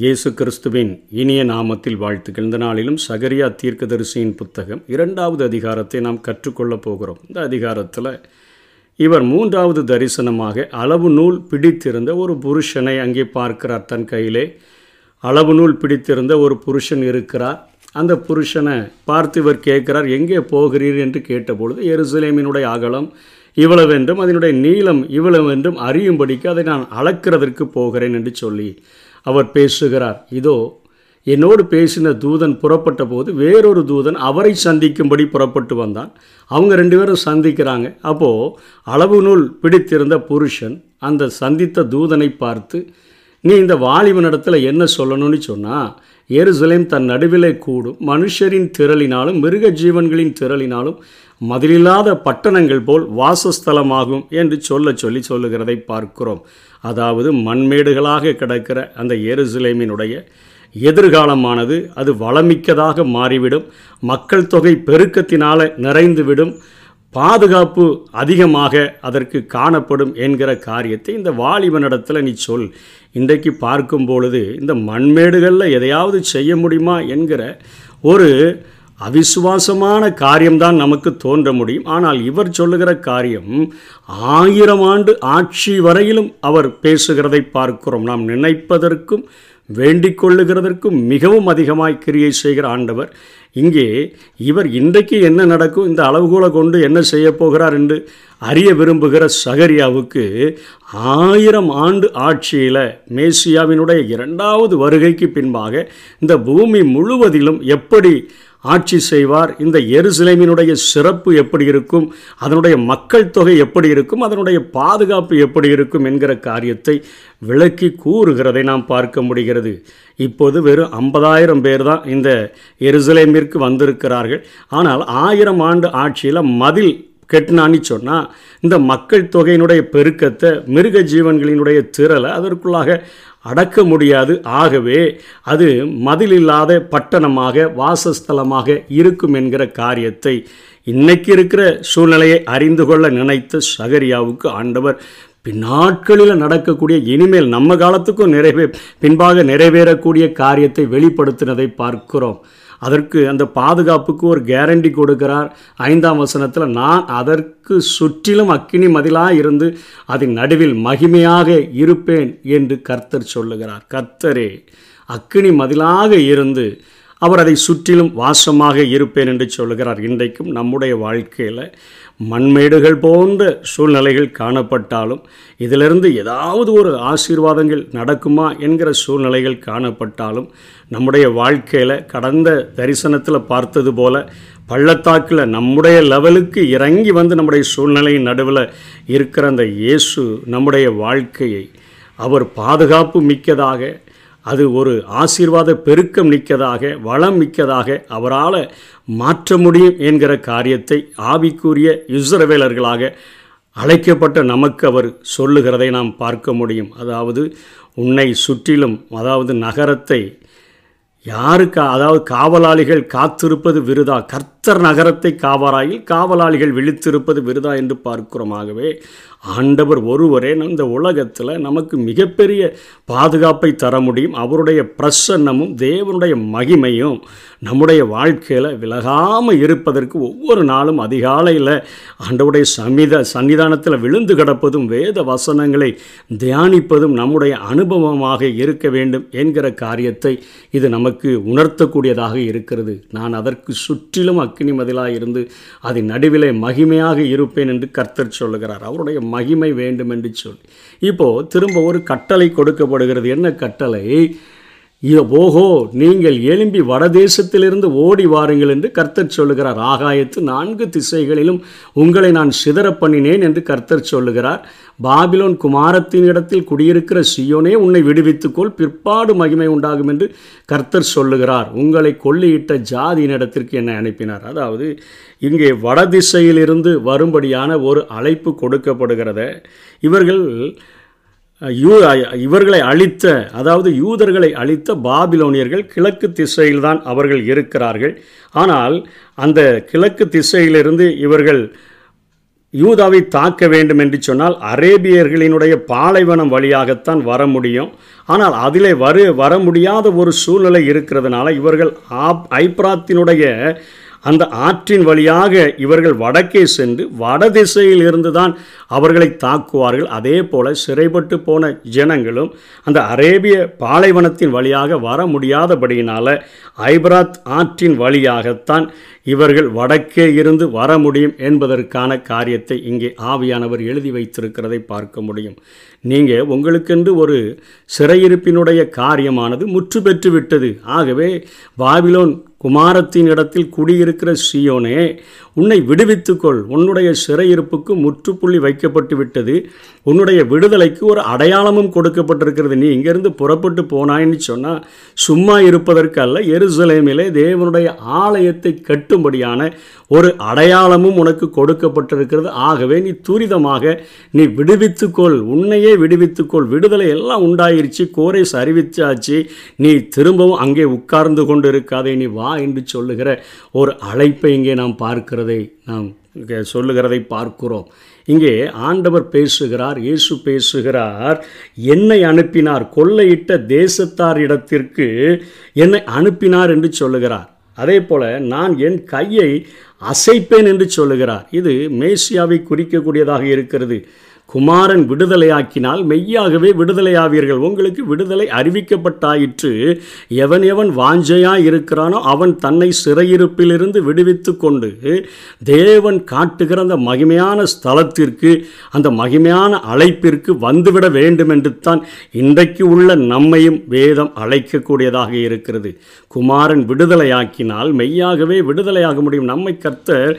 இயேசு கிறிஸ்துவின் இனிய நாமத்தில் வாழ்த்துக்கள் இந்த நாளிலும் சகரியா தீர்க்கதரிசியின் புத்தகம் இரண்டாவது அதிகாரத்தை நாம் கற்றுக்கொள்ளப் போகிறோம். இந்த அதிகாரத்தில் இவர் மூன்றாவது தரிசனமாக அளவு நூல் பிடித்திருந்த ஒரு புருஷனை அங்கே பார்க்கிறார் தன் கையிலே. அளவு நூல் பிடித்திருந்த ஒரு புருஷன் இருக்கிறார். அந்த புருஷனை பார்த்து இவர் கேட்கிறார் எங்கே போகிறீர்? என்று கேட்டபொழுது எருசலேமினுடைய அகலம் இவ்வளவென்றும் அதனுடைய நீளம் இவ்வளவென்றும் அறியும்படிக்கு அதை நான் அளக்கிறதற்கு போகிறேன் என்று சொல்லி அவர் பேசுகிறார். இதோ என்னோடு பேசின தூதன் புறப்பட்ட போது வேறொரு தூதன் அவரை சந்திக்கும்படி புறப்பட்டு வந்தான். அவங்க ரெண்டு பேரும் சந்திக்கிறாங்க. அப்போது அளவு நூல் பிடித்திருந்த புருஷன் அந்த சந்தித்த தூதனை பார்த்து நீ இந்த வாலிபனிடத்தில் என்ன சொல்லணும்னு சொன்னால் எருசலேம் தன் நடுவிலே கூடும். மனுஷரின் திரளினாலும் மிருக ஜீவன்களின் திரளினாலும் மதிலில்லாத பட்டணங்கள் போல் வாசஸ்தலமாகும் என்று சொல்ல சொல்லி சொல்லுகிறதை பார்க்கிறோம். அதாவது மண்மேடுகளாக கிடக்கிற அந்த எருசலேமினுடைய எதிர்காலமானது அது வளமிக்கதாக மாறிவிடும். மக்கள் தொகை பெருக்கத்தினால் நிறைந்துவிடும். பாதுகாப்பு அதிகமாக அதற்கு காணப்படும் என்கிற காரியத்தை இந்த வாலிபனிடத்தில் நீ சொல். இன்றைக்கு பார்க்கும் பொழுது இந்த மண்மேடுகளில் எதையாவது செய்ய முடியுமா என்கிற ஒரு அவிசுவாசமான காரியம்தான் நமக்கு தோன்ற முடியும். ஆனால் இவர் சொல்லுகிற காரியம் ஆயிரம் ஆண்டு ஆட்சி வரையிலும் அவர் பேசுகிறதை பார்க்கிறோம். நாம் நினைப்பதற்கும் வேண்டிக் கொள்ளுகிறதற்கும் மிகவும் அதிகமாய் கிரியை செய்கிற ஆண்டவர். இங்கே இவர் இன்றைக்கு என்ன நடக்கும் இந்த அளவுகோலை கொண்டு என்ன செய்ய போகிறார் என்று அறிய விரும்புகிற சகரியாவுக்கு ஆயிரம் ஆண்டு ஆட்சியில் மேசியாவினுடைய இரண்டாவது வருகைக்கு பின்பாக இந்த பூமி முழுவதிலும் எப்படி ஆட்சி செய்வார் இந்த எருசலேமினுடைய சிறப்பு எப்படி இருக்கும் அதனுடைய மக்கள் தொகை எப்படி இருக்கும் அதனுடைய பாதுகாப்பு எப்படி இருக்கும் என்கிற காரியத்தை விளக்கி கூறுகிறதை நாம் பார்க்க முடிகிறது. இப்போது வெறும் ஐம்பதாயிரம் பேர் தான் இந்த எருசலேமிற்கு வந்திருக்கிறார்கள். ஆனால் ஆயிரம் ஆண்டு ஆட்சியில் மதில் கெட்டினான்னு சொன்னால் இந்த மக்கள் தொகையினுடைய பெருக்கத்தை மிருக ஜீவன்களினுடைய திரளை அதற்குள்ளாக அடக்க முடியாது. ஆகவே அது மதிலில்லாத பட்டணமாக வாசஸ்தலமாக இருக்கும் என்கிற காரியத்தை இன்னைக்கு இருக்கிற சூழ்நிலையை அறிந்து கொள்ள நினைத்த சகரியாவுக்கு ஆண்டவர் பின்னாட்களில் நடக்கக்கூடிய இனிமேல் நம்ம காலத்துக்கும் நிறைவே பின்பாக நிறைவேறக்கூடிய காரியத்தை வெளிப்படுத்தினதை பார்க்கிறோம். அதற்கு அந்த பாதுகாப்புக்கு ஒரு கேரண்டி கொடுக்கிறார். ஐந்தாம் வசனத்தில் நான் அதற்கு சுற்றிலும் அக்கினி மதிலாக இருந்து அதன் நடுவில் மகிமையாக இருப்பேன் என்று கர்த்தர் சொல்லுகிறார். கர்த்தரே அக்கினி மதிலாக இருந்து அவர் அதை சுற்றிலும் வாசமாக இருப்பேன் என்று சொல்லுகிறார். இன்றைக்கும் நம்முடைய வாழ்க்கையில் மண்மேடுகள் போன்ற சூழ்நிலைகள் காணப்பட்டாலும் இதிலிருந்து ஏதாவது ஒரு ஆசீர்வாதங்கள் நடக்குமா என்கிற சூழ்நிலைகள் காணப்பட்டாலும் நம்முடைய வாழ்க்கையில் கடந்த தரிசனத்தில் பார்த்தது போல பள்ளத்தாக்கில் நம்முடைய லெவலுக்கு இறங்கி வந்து நம்முடைய சூழ்நிலையின் நடுவில் இருக்கிற அந்த இயேசு நம்முடைய வாழ்க்கையை அவர் பாதுகாப்பு மிக்கதாக அது ஒரு ஆசீர்வாத பெருக்கம் மிக்கதாக வளம் மிக்கதாக அவரால் மாற்ற முடியும் என்கிற காரியத்தை ஆவிக்குரிய இஸ்ரவேலர்களாக அழைக்கப்பட்ட நமக்கு அவர் சொல்லுகிறதை நாம் பார்க்க முடியும். அதாவது உன்னை சுற்றிலும் அதாவது நகரத்தை யாருக்கு அதாவது காவலாளிகள் காத்திருப்பது விருதா? கர்த்தர் நகரத்தை காவராயில் காவலாளிகள் விழித்திருப்பது விருதா என்று பார்க்கிறோமாகவே ஆண்டவர் ஒருவரே இந்த உலகத்தில் நமக்கு மிகப்பெரிய பாதுகாப்பை தர முடியும். அவருடைய பிரசன்னமும் தேவனுடைய மகிமையும் நம்முடைய வாழ்க்கையில் விலகாமல் இருப்பதற்கு ஒவ்வொரு நாளும் அதிகாலையில் ஆண்டவுடைய சமித சன்னிதானத்தில் விழுந்து கிடப்பதும் வேத வசனங்களை தியானிப்பதும் நம்முடைய அனுபவமாக இருக்க வேண்டும் என்கிற காரியத்தை இது நமக்கு உணர்த்தக்கூடியதாக இருக்கிறது. நான் அதற்கு சுற்றிலும் அக்னி மதிலாக இருந்து அதன் நடுவிலே மகிமையாக இருப்பேன் என்று கர்த்தர் சொல்லுகிறார். அவருடைய மகிமை வேண்டும் என்று சொல்லி. இப்போது திரும்ப ஒரு கட்டளை கொடுக்கப்படுகிறது. என்ன கட்டளை? ஓஹோ நீங்கள் எழும்பி வடதேசத்திலிருந்து ஓடி வாருங்கள் என்று கர்த்தர் சொல்லுகிறார். ஆகாயத்து நான்கு திசைகளிலும் உங்களை நான் சிதற பண்ணினேன் என்று கர்த்தர் சொல்லுகிறார். பாபிலோன் குமாரத்தின் இடத்தில் குடியிருக்கிற சியோனே உன்னை விடுவித்துக்கொள். பிற்பாடு மகிமை உண்டாகும் என்று கர்த்தர் சொல்லுகிறார். உங்களை கொள்ளையிட்ட ஜாதியின் இடத்திற்கு என்னை அனுப்பினார். அதாவது இங்கே வடதிசையிலிருந்து வரும்படியான ஒரு அழைப்பு கொடுக்கப்படுகிறத இவர்கள் யூ இவர்களை அழித்த அதாவது யூதர்களை அழித்த பாபிலோனியர்கள் கிழக்கு திசையில்தான் அவர்கள் இருக்கிறார்கள். ஆனால் அந்த கிழக்கு திசையிலிருந்து இவர்கள் யூதாவை தாக்க வேண்டும் என்று சொன்னால் அரேபியர்களினுடைய பாலைவனம் வழியாகத்தான் வர முடியும். ஆனால் அதிலே வரு வர முடியாத ஒரு சூழ்நிலை இருக்கிறதுனால இவர்கள் ஆப் ஐப்ராத்தினுடைய அந்த ஆற்றின் வழியாக இவர்கள் வடக்கே சென்று வடதிசையில் இருந்துதான் அவர்களை தாக்குவார்கள். அதே போல சிறைப்பட்டு போன ஜனங்களும் அந்த அரேபிய பாலைவனத்தின் வழியாக வர முடியாதபடியினால் ஐப்ராத் ஆற்றின் வழியாகத்தான் இவர்கள் வடக்கே இருந்து வர முடியும் என்பதற்கான காரியத்தை இங்கே ஆவியானவர் எழுதி வைத்திருக்கிறதை பார்க்க முடியும். நீங்கள் உங்களுக்கென்று ஒரு சிறையிருப்பினுடைய காரியமானது முற்று பெற்று விட்டது. ஆகவே பாபிலோன் குமாரத்தின் இடத்தில் குடியிருக்கிற சியோனே உன்னை விடுவித்துக்கொள். உன்னுடைய சிறையிருப்புக்கு முற்றுப்புள்ளி வைக்கப்பட்டு விட்டது. உன்னுடைய விடுதலைக்கு ஒரு அடையாளமும் கொடுக்கப்பட்டிருக்கிறது. நீ இங்கேருந்து புறப்பட்டு போனாயின்னு சொன்னால் சும்மா இருப்பதற்கு அல்ல எருசலேமிலே தேவனுடைய ஆலயத்தை கட்டும்படியான ஒரு அடையாளமும் உனக்கு கொடுக்கப்பட்டிருக்கிறது. ஆகவே நீ துரிதமாக நீ விடுவித்துக்கொள். உன்னையே விடுவித்துக்கொள். விடுதலை எல்லாம் உண்டாயிருச்சு. கோரை சரிவித்தாச்சு. நீ திரும்பவும் அங்கே உட்கார்ந்து கொண்டு இருக்காதே நீ வா என்று சொல்லுகிற ஒரு அழைப்பை இங்கே நாம் பார்க்கிறதை நாம் சொல்லுகிறதை பார்க்கிறோம். இங்கே ஆண்டவர் பேசுகிறார் இயேசு பேசுகிறார். என்னை அனுப்பினார் கொள்ளையிட்ட தேசத்தார் இடத்திற்கு என்னை அனுப்பினார் என்று சொல்லுகிறார். அதே போல் நான் என் கையை அசைப்பேன் என்று சொல்லுகிறார். இது மேசியாவை குறிக்கக்கூடியதாக இருக்கிறது. குமாரன் விடுதலையாக்கினால் மெய்யாகவே விடுதலையாவீர்கள். உங்களுக்கு விடுதலை அறிவிக்கப்பட்டாயிற்று. எவன் எவன் வாஞ்சையாக இருக்கிறானோ அவன் தன்னை சிறையிருப்பிலிருந்து விடுவித்து கொண்டு தேவன் காட்டுகிற அந்த மகிமையான ஸ்தலத்திற்கு அந்த மகிமையான அழைப்பிற்கு வந்துவிட வேண்டும் என்று தான் இன்றைக்கு உள்ள நம்மையும் வேதம் அழைக்கக்கூடியதாக இருக்கிறது. குமாரன் விடுதலையாக்கினால் மெய்யாகவே விடுதலையாக முடியும். நம்மை கர்த்தர்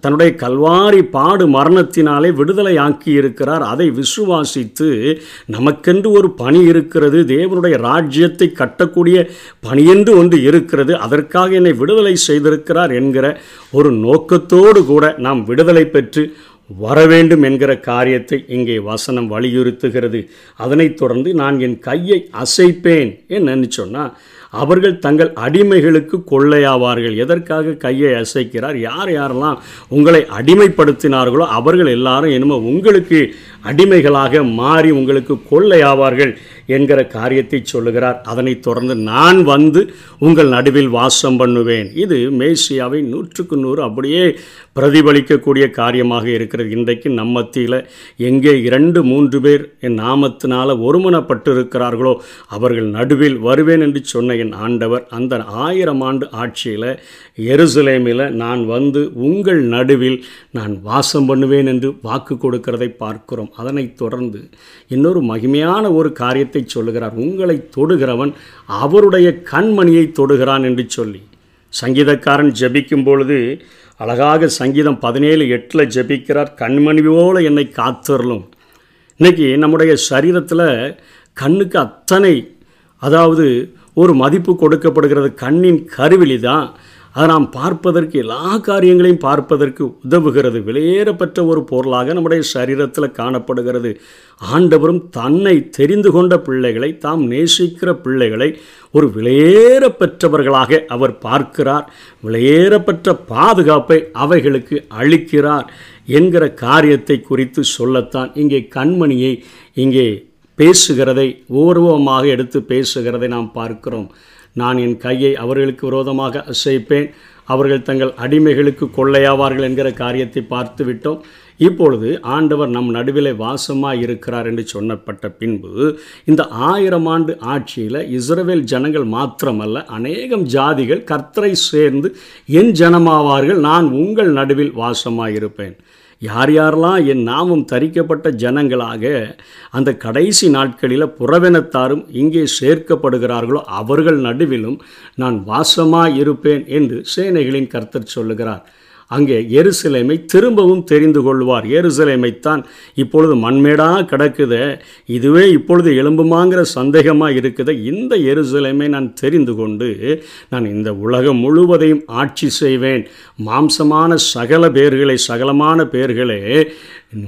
தன்னுடைய கல்வாரி பாடு மரணத்தினாலே விடுதலையாக்கி இருக்கிறார் அதை விசுவாசித்து நமக்கென்று ஒரு பணி இருக்கிறது தேவனுடைய ராஜ்யத்தை கட்டக்கூடிய பணியென்று ஒன்று இருக்கிறது அதற்காக என்னை விடுதலை செய்திருக்கிறார் என்கிற ஒரு நோக்கத்தோடு கூட நாம் விடுதலை பெற்று வர வேண்டும் என்கிற காரியத்தை இங்கே வசனம் வலியுறுத்துகிறது. அதனைத் தொடர்ந்து நான் என் கையை அசைப்பேன். என்னன்னு சொன்னால் அவர்கள் தங்கள் அடிமைகளுக்கு கொள்ளையாவார்கள். எதற்காக கையை அசைக்கிறார்? யார் யாரெல்லாம் உங்களை அடிமைப்படுத்தினார்களோ அவர்கள் எல்லாரும் என்னமோ உங்களுக்கு அடிமைகளாக மாறி உங்களுக்கு கொள்ளையாவார்கள் என்கிற காரியத்தை சொல்லுகிறார். அதனைத் தொடர்ந்து நான் வந்து உங்கள் நடுவில் வாசம் பண்ணுவேன். இது மேசியாவை நூற்றுக்கு நூறு அப்படியே பிரதிபலிக்கக்கூடிய காரியமாக இருக்கிறது. இன்றைக்கு நம்ம மத்தியில் எங்கே இரண்டு மூன்று பேர் என் நாமத்தினால் ஒருமனப்பட்டு இருக்கிறார்களோ அவர்கள் நடுவில் வருவேன் என்று சொன்ன சேனைகளின் ஆண்டவர் அந்த ஆயிரம் ஆண்டு ஆட்சியில் எருசலேமில் நான் வந்து உங்கள் நடுவில் நான் வாசம் பண்ணுவேன் என்று வாக்கு கொடுக்கிறதை பார்க்கிறோம். அதனைத் தொடர்ந்து இன்னொரு மகிமையான ஒரு காரியத்தை சொல்லுகிறார். உங்களை தொடுகிறவன் அவருடைய கண்மணியை தொடுகிறான் என்று சொல்லி. சங்கீதக்காரன் ஜபிக்கும் பொழுது அழகாக சங்கீதம் பதினேழு எட்டில் ஜபிக்கிறார். கண்மணி போல என்னை காத்தரலும் இன்றைக்கி நம்முடைய சரீரத்தில் கண்ணுக்கு அத்தனை அதாவது ஒரு மதிப்பு கொடுக்கப்படுகிறது கண்ணின் கருவிழி தான் அதை நாம் பார்ப்பதற்கு எல்லா காரியங்களையும் பார்ப்பதற்கு உதவுகிறது. வெளியேறப்பட்ட ஒரு பொருளாக நம்முடைய சரீரத்தில் காணப்படுகிறது. ஆண்டவரும் தன்னை தெரிந்து கொண்ட பிள்ளைகளை தாம் நேசிக்கிற பிள்ளைகளை ஒரு விலையேறப்பெற்றவர்களாக அவர் பார்க்கிறார். விலையேறப்பெற்ற பாதுகாப்பை அவைகளுக்கு அளிக்கிறார் என்கிற காரியத்தை குறித்து சொல்லத்தான் இங்கே கண்மணியை இங்கே பேசுகிறதை ஊர்வமாக எடுத்து பேசுகிறதை நாம் பார்க்கிறோம். நான் என் கையை அவர்களுக்கு விரோதமாக அசைப்பேன். அவர்கள் தங்கள் அடிமைகளுக்கு கொள்ளையாவார்கள் என்கிற காரியத்தை பார்த்து விட்டோம் இப்பொழுது ஆண்டவர் நம் நடுவிலே வாசமாக இருக்கிறார் என்று சொன்னப்பட்ட பின்பு இந்த ஆயிரம் ஆண்டு ஆட்சியில் இஸ்ரேல் ஜனங்கள் மாத்திரமல்ல அநேகம் ஜாதிகள் கர்த்தரை சேர்ந்து என் ஜனமாவார்கள் நான் உங்கள் நடுவில் வாசமாக இருப்பேன் யார் யாரெல்லாம் என் நாமம் தரிக்கப்பட்ட ஜனங்களாக அந்த கடைசி நாட்களில் புறவெனத்தாரும் இங்கே சேர்க்கப்படுகிறார்களோ அவர்கள் நடுவிலும் நான் வாசமாக இருப்பேன் என்று சேனைகளின் கர்த்தர் சொல்லுகிறார். அங்கே எருசலேமை திரும்பவும் தெரிந்து கொள்வார். எருசலேமைத்தான் இப்பொழுது மண்மேடாக கிடக்குது இதுவே இப்பொழுது எலும்புமாங்கிற சந்தேகமாக இருக்குது. இந்த எருசலேமை நான் தெரிந்து கொண்டு நான் இந்த உலகம் முழுவதையும் ஆட்சி செய்வேன். மாம்சமான சகல பேர்களை சகலமான பேர்களே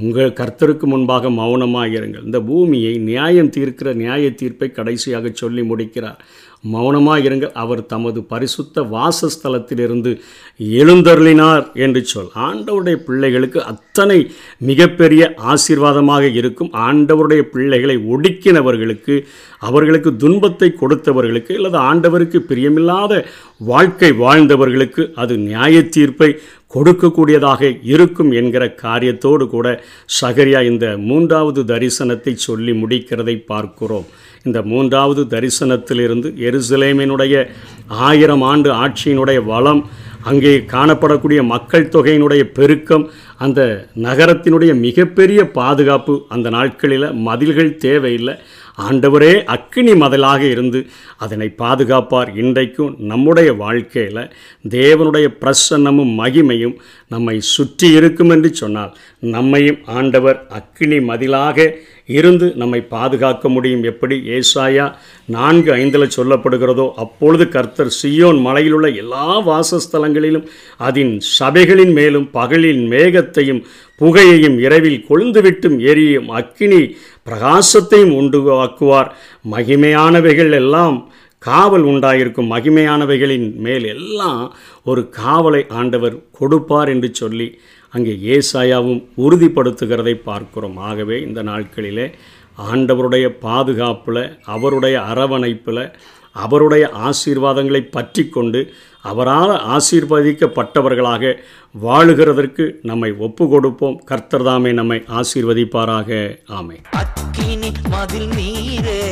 உங்கள் கர்த்தருக்கு முன்பாக மௌனமாக இருங்கள் இந்த பூமியை நியாயம் தீர்க்கிற நியாய தீர்ப்பை கடைசியாக சொல்லி முடிக்கிறார். மௌனமாக இருங்கள் அவர் தமது பரிசுத்த வாசஸ்தலத்திலிருந்து எழுந்தருளினார் என்று சொல். ஆண்டவருடைய பிள்ளைகளுக்கு அத்தனை மிகப்பெரிய ஆசீர்வாதமாக இருக்கும். ஆண்டவருடைய பிள்ளைகளை ஒடுக்கினவர்களுக்கு அவர்களுக்கு துன்பத்தை கொடுத்தவர்களுக்கு அல்லது ஆண்டவருக்கு பிரியமில்லாத வாழ்க்கை வாழ்ந்தவர்களுக்கு அது நியாய தீர்ப்பை கொடுக்கக்கூடியதாக இருக்கும் என்கிற காரியத்தோடு கூட சகரியா இந்த மூன்றாவது தரிசனத்தை சொல்லி முடிக்கிறதை பார்க்கிறோம். இந்த மூன்றாவது தரிசனத்திலிருந்து எருசலேமினுடைய ஆயிரம் ஆண்டு ஆட்சியினுடைய வளம் அங்கே காணப்படக்கூடிய மக்கள் தொகையினுடைய பெருக்கம் அந்த நகரத்தினுடைய மிகப்பெரிய பாதுகாப்பு அந்த நாட்களில் மதில்கள் தேவையில்லை. ஆண்டவரே அக்கினி மதலாக இருந்து அதனை பாதுகாப்பார் இன்றைக்கும் நம்முடைய வாழ்க்கையில். தேவனுடைய பிரசன்னமும் மகிமையும் நம்மை சுற்றி இருக்கும் என்று சொன்னால் நம்மையும் ஆண்டவர் அக்கினி மதிலாக இருந்து நம்மை பாதுகாக்க முடியும். எப்படி? ஏசாயா நான்கு ஐந்தில் சொல்லப்படுகிறதோ அப்பொழுது கர்த்தர் சியோன் மலையிலுள்ள எல்லா வாசஸ்தலங்களிலும் அதன் சபைகளின் மேலும் பகலின் மேகத்தையும் புகையையும் இரவில் கொழுந்துவிட்டும் எரியும் அக்கினி பிரகாசத்தையும் உண்டுவாக்குவார். மகிமையானவைகள் எல்லாம் காவல் உண்டாயிருக்கும். மகிமையானவைகளின் மேல் எல்லாம் ஒரு காவலை ஆண்டவர் கொடுப்பார் என்று சொல்லி அங்கே ஏசாயாவும் உறுதிப்படுத்துகிறதை பார்க்கிறோம். ஆகவே இந்த நாட்களிலே ஆண்டவருடைய பாதுகாப்பில் அவருடைய அரவணைப்பில் அவருடைய ஆசீர்வாதங்களை பற்றி கொண்டு அவரால் ஆசீர்வதிக்கப்பட்டவர்களாக வாழுகிறதற்கு நம்மை ஒப்பு கொடுப்போம் கர்த்தர்தாமே நம்மை ஆசீர்வதிப்பாராக. ஆமை அக்கினி மதில் நீரே.